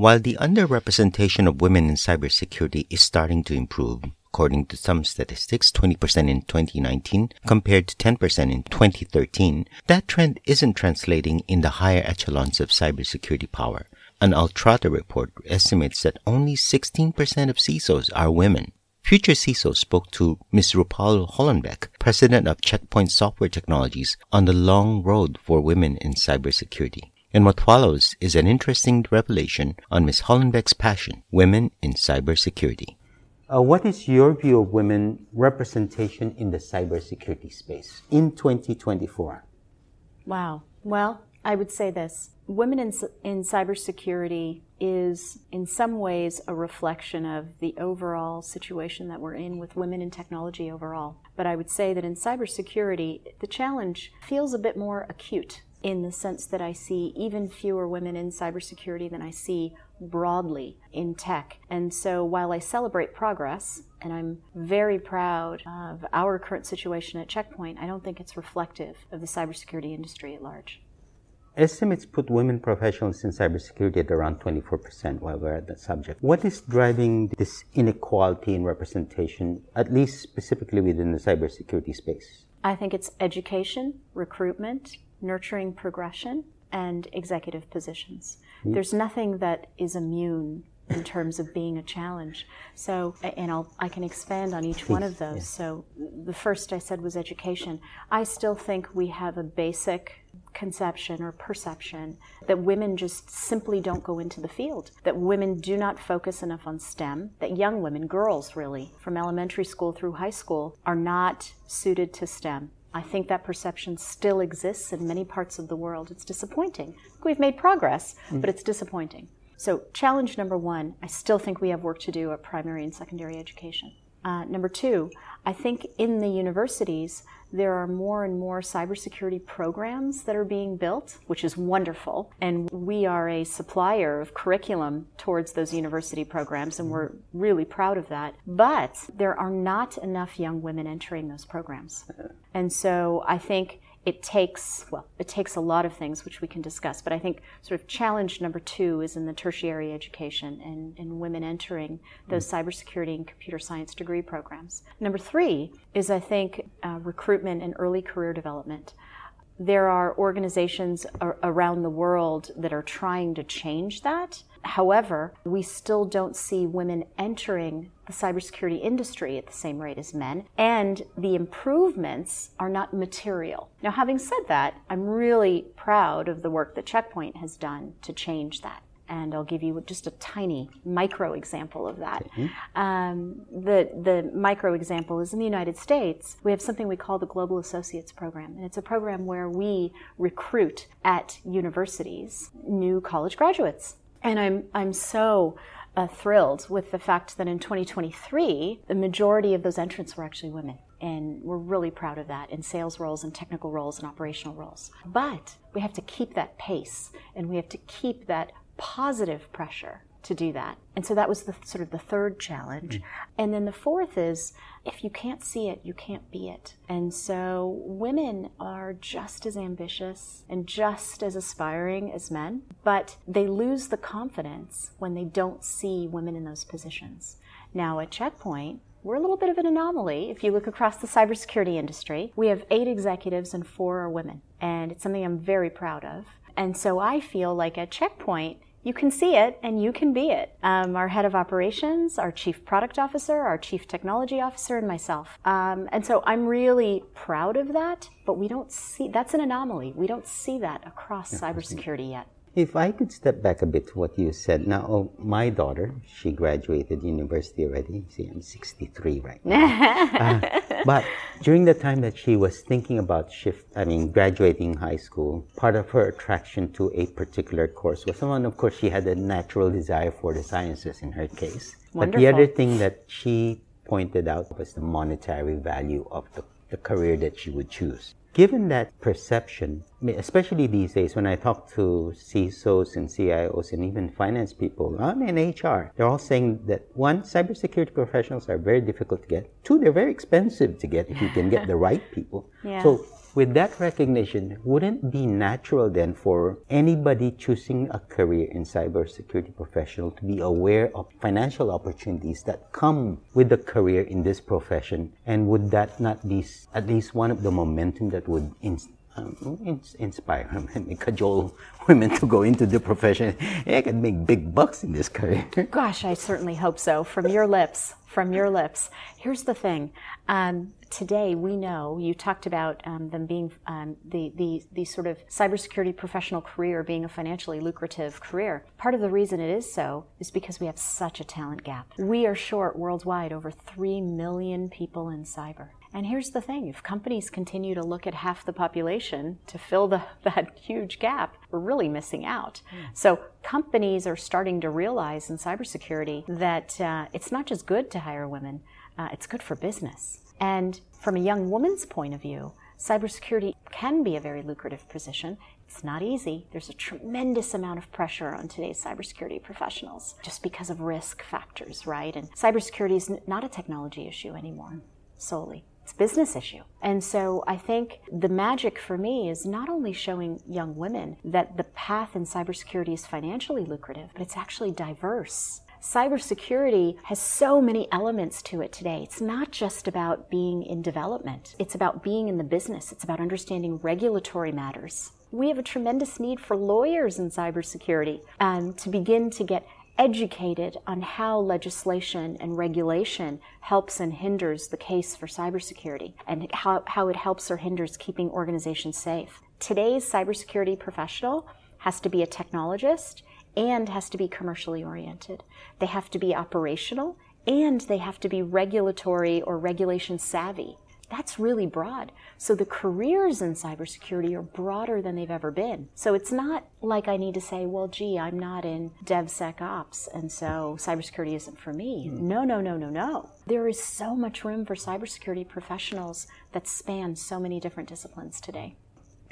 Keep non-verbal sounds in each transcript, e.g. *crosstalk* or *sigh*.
While the underrepresentation of women in cybersecurity is starting to improve, according to some statistics, 20% in 2019 compared to 10% in 2013, that trend isn't translating in the higher echelons of cybersecurity power. An Altrata report estimates that only 16% of CISOs are women. Future CISO spoke to Ms. Rupal Hollenbeck, president of Check Point Software Technologies, on the long road for women in cybersecurity. And what follows is an interesting revelation on Ms. Hollenbeck's passion, women in cybersecurity. Uh, what is your view of women representation in the cybersecurity space in 2024? Wow. Well, I would say this women in, in cybersecurity is in some ways a reflection of the overall situation that we're in with women in technology overall. But I would say that in cybersecurity, the challenge feels a bit more acute in the sense that I see even fewer women in cybersecurity than I see broadly in tech. And so while I celebrate progress, and I'm very proud of our current situation at Check Point, I don't think it's reflective of the cybersecurity industry at large. Estimates put women professionals in cybersecurity at around 24% while we're at that subject. What is driving this inequality in representation, at least specifically within the cybersecurity space? I think it's education, recruitment, nurturing progression, and executive positions. There's nothing that is immune in terms of being a challenge. So, and I'll, I can expand on each one of those. Yeah. So, the first I said was education. I still think we have a basic conception or perception that women just simply don't go into the field, that women do not focus enough on STEM, that young women, girls really, from elementary school through high school, are not suited to STEM. I think that perception still exists in many parts of the world. It's disappointing. We've made progress, mm. but it's disappointing. So, challenge number one, I still think we have work to do at primary and secondary education. Uh, number two, I think in the universities, there are more and more cybersecurity programs that are being built, which is wonderful. And we are a supplier of curriculum towards those university programs, and we're really proud of that. But there are not enough young women entering those programs. And so I think it takes well it takes a lot of things which we can discuss but i think sort of challenge number two is in the tertiary education and, and women entering those mm. cybersecurity and computer science degree programs number three is i think uh, recruitment and early career development there are organizations around the world that are trying to change that However, we still don't see women entering the cybersecurity industry at the same rate as men, and the improvements are not material. Now, having said that, I'm really proud of the work that Check Point has done to change that and I'll give you just a tiny micro example of that. Mm-hmm. Um, the the micro example is in the United States. We have something we call the Global Associates Program, and it's a program where we recruit at universities new college graduates. And I'm, I'm so uh, thrilled with the fact that in 2023, the majority of those entrants were actually women. And we're really proud of that in sales roles and technical roles and operational roles. But we have to keep that pace and we have to keep that positive pressure to do that. And so that was the sort of the third challenge. Mm. And then the fourth is if you can't see it, you can't be it. And so women are just as ambitious and just as aspiring as men, but they lose the confidence when they don't see women in those positions. Now at Check Point, we're a little bit of an anomaly if you look across the cybersecurity industry. We have eight executives and four are women, and it's something I'm very proud of. And so I feel like at Check Point, you can see it and you can be it. Um, our head of operations, our chief product officer, our chief technology officer, and myself. Um, and so I'm really proud of that, but we don't see that's an anomaly. We don't see that across cybersecurity yet. If I could step back a bit to what you said. Now, oh, my daughter, she graduated university already. See, I'm 63 right now. *laughs* uh, but during the time that she was thinking about shift, I mean, graduating high school, part of her attraction to a particular course was someone, of course, she had a natural desire for the sciences in her case. Wonderful. But the other thing that she pointed out was the monetary value of the, the career that she would choose. Given that perception, especially these days when I talk to CISOs and CIOs and even finance people, I'm in HR, they're all saying that one, cybersecurity professionals are very difficult to get. Two, they're very expensive to get if you can get the *laughs* right people. Yeah. So with that recognition, wouldn't it be natural then for anybody choosing a career in cybersecurity professional to be aware of financial opportunities that come with the career in this profession? And would that not be at least one of the momentum that would um, inspire and cajole women to go into the profession. I can make big bucks in this career. *laughs* Gosh, I certainly hope so. From your lips, from your lips. Here's the thing. Um, today, we know you talked about um, them being um, the, the the sort of cybersecurity professional career being a financially lucrative career. Part of the reason it is so is because we have such a talent gap. We are short worldwide over three million people in cyber. And here's the thing if companies continue to look at half the population to fill the, *laughs* that huge gap, we're really missing out. Mm. So, companies are starting to realize in cybersecurity that uh, it's not just good to hire women, uh, it's good for business. And from a young woman's point of view, cybersecurity can be a very lucrative position. It's not easy. There's a tremendous amount of pressure on today's cybersecurity professionals just because of risk factors, right? And cybersecurity is not a technology issue anymore solely. It's a business issue. And so I think the magic for me is not only showing young women that the path in cybersecurity is financially lucrative, but it's actually diverse. Cybersecurity has so many elements to it today. It's not just about being in development, it's about being in the business, it's about understanding regulatory matters. We have a tremendous need for lawyers in cybersecurity um, to begin to get educated on how legislation and regulation helps and hinders the case for cybersecurity and how, how it helps or hinders keeping organizations safe. Today's cybersecurity professional has to be a technologist and has to be commercially oriented. They have to be operational and they have to be regulatory or regulation savvy that's really broad. So the careers in cybersecurity are broader than they've ever been. So it's not like I need to say, well, gee, I'm not in DevSecOps, and so cybersecurity isn't for me. Mm. No, no, no, no, no. There is so much room for cybersecurity professionals that span so many different disciplines today.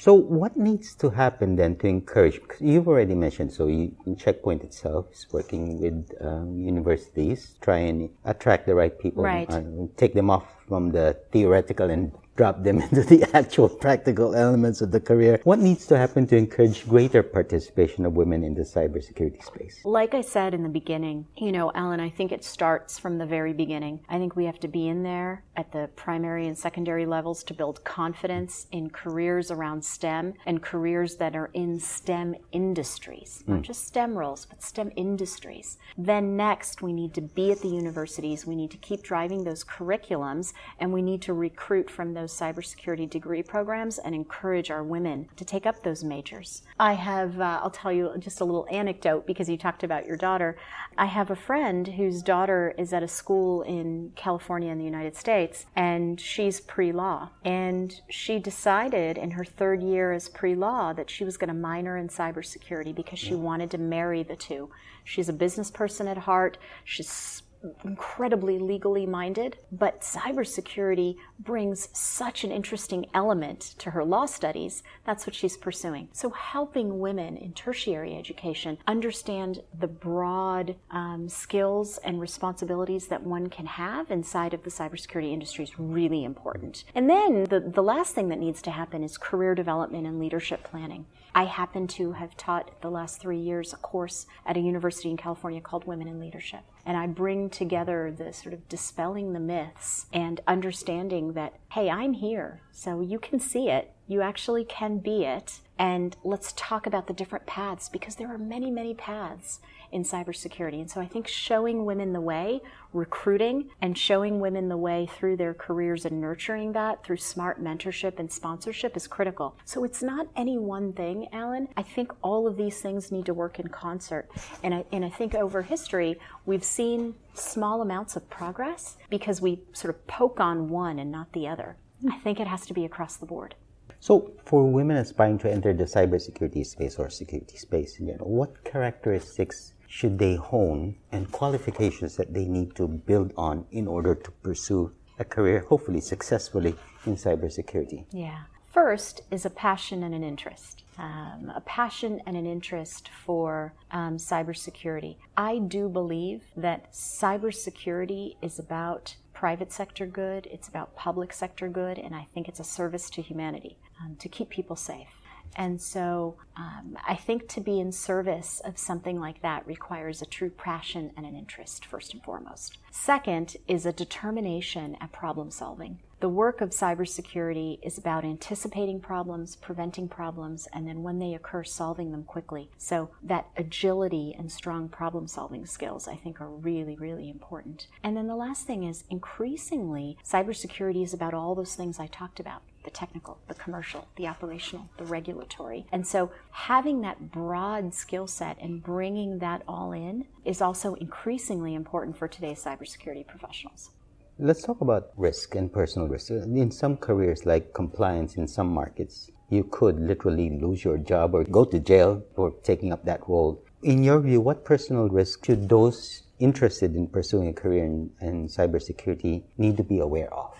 So, what needs to happen then to encourage? Because you've already mentioned, so you, Check Point itself is working with um, universities, try and attract the right people, right. and take them off from the theoretical and drop them *laughs* into the actual practical elements of the career. What needs to happen to encourage greater participation of women in the cybersecurity space? Like I said in the beginning, you know, Alan, I think it starts from the very beginning. I think we have to be in there at the primary and secondary levels to build confidence in careers around STEM and careers that are in STEM industries, mm. not just STEM roles, but STEM industries. Then next, we need to be at the universities. We need to keep driving those curriculums and we need to recruit from those those cybersecurity degree programs and encourage our women to take up those majors. I have, uh, I'll tell you just a little anecdote because you talked about your daughter. I have a friend whose daughter is at a school in California in the United States, and she's pre law. And she decided in her third year as pre law that she was going to minor in cybersecurity because she wanted to marry the two. She's a business person at heart. She's incredibly legally minded, but cybersecurity brings such an interesting element to her law studies. That's what she's pursuing. So, helping women in tertiary education understand the broad um, skills and responsibilities that one can have inside of the cybersecurity industry is really important. And then the, the last thing that needs to happen is career development and leadership planning. I happen to have taught the last three years a course at a university in California called Women in Leadership. And I bring together the sort of dispelling the myths and understanding that, hey, I'm here, so you can see it. You actually can be it. And let's talk about the different paths because there are many, many paths in cybersecurity. And so I think showing women the way, recruiting, and showing women the way through their careers and nurturing that through smart mentorship and sponsorship is critical. So it's not any one thing, Alan. I think all of these things need to work in concert. And I, and I think over history, we've seen small amounts of progress because we sort of poke on one and not the other. Hmm. I think it has to be across the board. So, for women aspiring to enter the cybersecurity space or security space in general, what characteristics should they hone and qualifications that they need to build on in order to pursue a career, hopefully successfully, in cybersecurity? Yeah. First is a passion and an interest. Um, a passion and an interest for um, cybersecurity. I do believe that cybersecurity is about private sector good, it's about public sector good, and I think it's a service to humanity. Um, to keep people safe. And so um, I think to be in service of something like that requires a true passion and an interest, first and foremost. Second is a determination at problem solving. The work of cybersecurity is about anticipating problems, preventing problems, and then when they occur, solving them quickly. So that agility and strong problem solving skills, I think, are really, really important. And then the last thing is increasingly, cybersecurity is about all those things I talked about the technical, the commercial, the operational, the regulatory. And so having that broad skill set and bringing that all in is also increasingly important for today's cybersecurity professionals. Let's talk about risk and personal risk. In some careers, like compliance in some markets, you could literally lose your job or go to jail for taking up that role. In your view, what personal risk should those interested in pursuing a career in, in cybersecurity need to be aware of?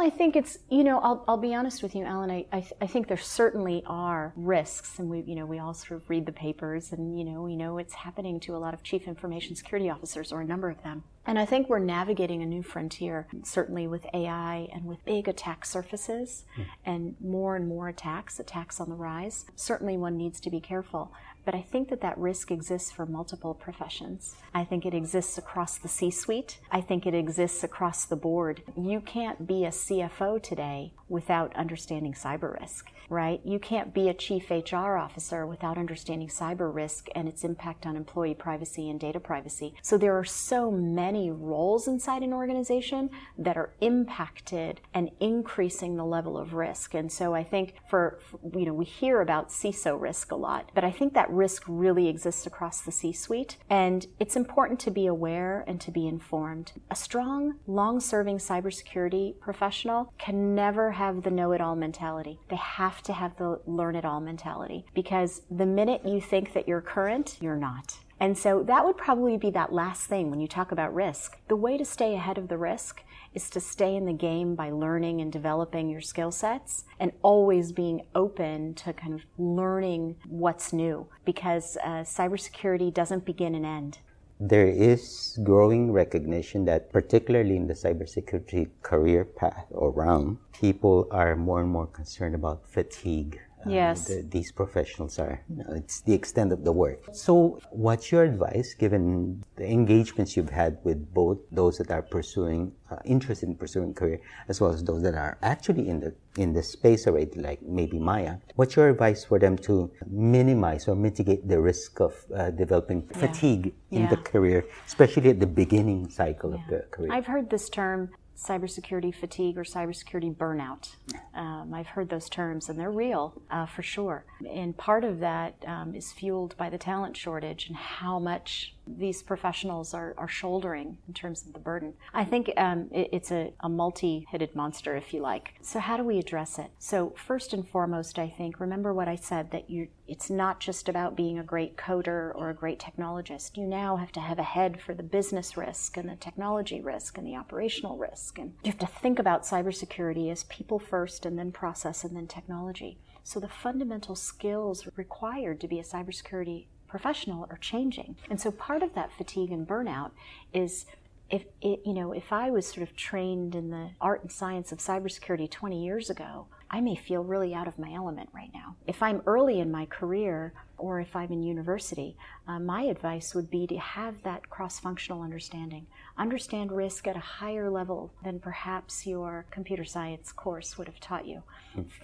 Well, I think it's you know I'll, I'll be honest with you, Alan. I, I, I think there certainly are risks, and we you know we all sort of read the papers, and you know we know it's happening to a lot of chief information security officers or a number of them. And I think we're navigating a new frontier, certainly with AI and with big attack surfaces mm. and more and more attacks, attacks on the rise. Certainly, one needs to be careful. But I think that that risk exists for multiple professions. I think it exists across the C suite. I think it exists across the board. You can't be a CFO today without understanding cyber risk, right? You can't be a chief HR officer without understanding cyber risk and its impact on employee privacy and data privacy. So there are so many roles inside an organization that are impacted and increasing the level of risk. And so I think for, you know, we hear about CISO risk a lot, but I think that risk really exists across the C suite. And it's important to be aware and to be informed. A strong, long serving cybersecurity professional can never have the know it all mentality. They have to have the learn it all mentality because the minute you think that you're current, you're not. And so that would probably be that last thing when you talk about risk. The way to stay ahead of the risk is to stay in the game by learning and developing your skill sets and always being open to kind of learning what's new because uh, cybersecurity doesn't begin and end. There is growing recognition that, particularly in the cybersecurity career path or realm, people are more and more concerned about fatigue yes. The, these professionals are. You know, it's the extent of the work. So, what's your advice given the engagements you've had with both those that are pursuing, uh, interested in pursuing career, as well as those that are actually in the in the space already, like maybe Maya? What's your advice for them to minimize or mitigate the risk of uh, developing yeah. fatigue in yeah. the career, especially at the beginning cycle yeah. of the career? I've heard this term cybersecurity fatigue or cybersecurity burnout. Um, I've heard those terms, and they're real uh, for sure. And part of that um, is fueled by the talent shortage and how much these professionals are, are shouldering in terms of the burden. I think um, it, it's a, a multi headed monster, if you like. So, how do we address it? So, first and foremost, I think remember what I said that you it's not just about being a great coder or a great technologist. You now have to have a head for the business risk and the technology risk and the operational risk. And you have to think about cybersecurity as people first and then process and then technology. So the fundamental skills required to be a cybersecurity professional are changing. And so part of that fatigue and burnout is if it, you know, if I was sort of trained in the art and science of cybersecurity 20 years ago, I may feel really out of my element right now. If I'm early in my career or if I'm in university, uh, my advice would be to have that cross functional understanding. Understand risk at a higher level than perhaps your computer science course would have taught you.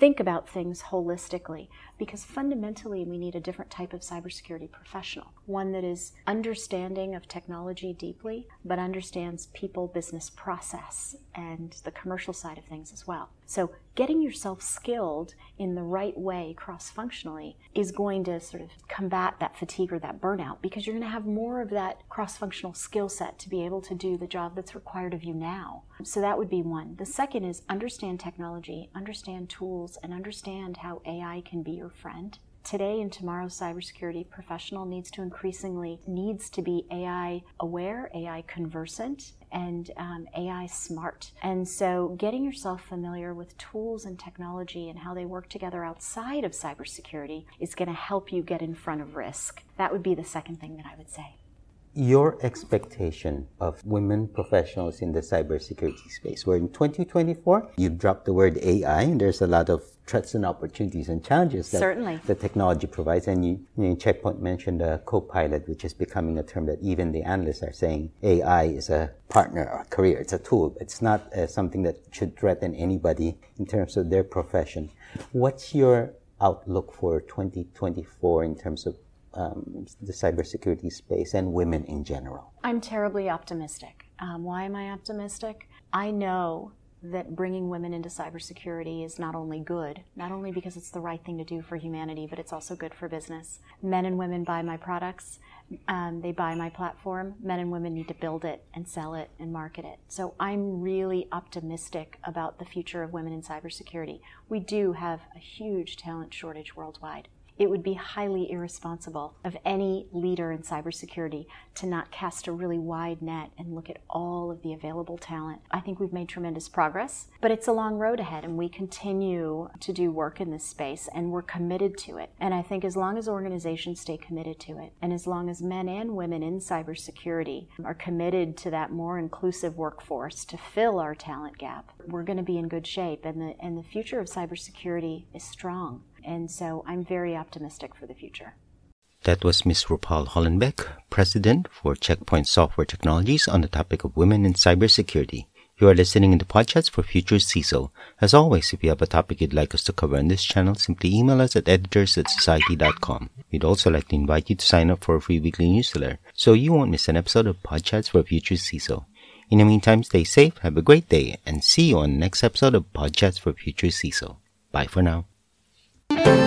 Think about things holistically because fundamentally we need a different type of cybersecurity professional. One that is understanding of technology deeply, but understands people, business, process, and the commercial side of things as well. So getting yourself skilled in the right way cross functionally is going to sort of combat that fatigue or that burnout because you're going to have more of that cross functional skill set to be able to do the job that's required of you now. So that would be one. The second is understand technology, understand tools, and understand how AI can be your friend today and tomorrow's cybersecurity professional needs to increasingly needs to be AI aware, AI conversant, and um, AI smart. And so, getting yourself familiar with tools and technology and how they work together outside of cybersecurity is going to help you get in front of risk. That would be the second thing that I would say. Your expectation of women professionals in the cybersecurity space? We're in 2024. You've dropped the word AI, and there's a lot of threats and opportunities and challenges that Certainly. the technology provides. And you, you know, Check Point mentioned a co-pilot, which is becoming a term that even the analysts are saying AI is a partner or a career. It's a tool. It's not uh, something that should threaten anybody in terms of their profession. What's your outlook for 2024 in terms of um, the cybersecurity space and women in general? I'm terribly optimistic. Um, why am I optimistic? I know that bringing women into cybersecurity is not only good, not only because it's the right thing to do for humanity, but it's also good for business. Men and women buy my products, um, they buy my platform. Men and women need to build it and sell it and market it. So I'm really optimistic about the future of women in cybersecurity. We do have a huge talent shortage worldwide it would be highly irresponsible of any leader in cybersecurity to not cast a really wide net and look at all of the available talent. I think we've made tremendous progress, but it's a long road ahead, and we continue to do work in this space, and we're committed to it. And I think as long as organizations stay committed to it, and as long as men and women in cybersecurity are committed to that more inclusive workforce to fill our talent gap, we're going to be in good shape, and the, and the future of cybersecurity is strong. And so I'm very optimistic for the future. That was Ms. Rupal Hollenbeck, President for Check Point Software Technologies on the topic of women in cybersecurity. You are listening in the podcast for Future CISO. As always, if you have a topic you'd like us to cover on this channel, simply email us at editors at society.com. We'd also like to invite you to sign up for a free weekly newsletter so you won't miss an episode of Podchats for Future CISO. In the meantime, stay safe, have a great day, and see you on the next episode of Podchats for Future CISO. Bye for now. Thank you.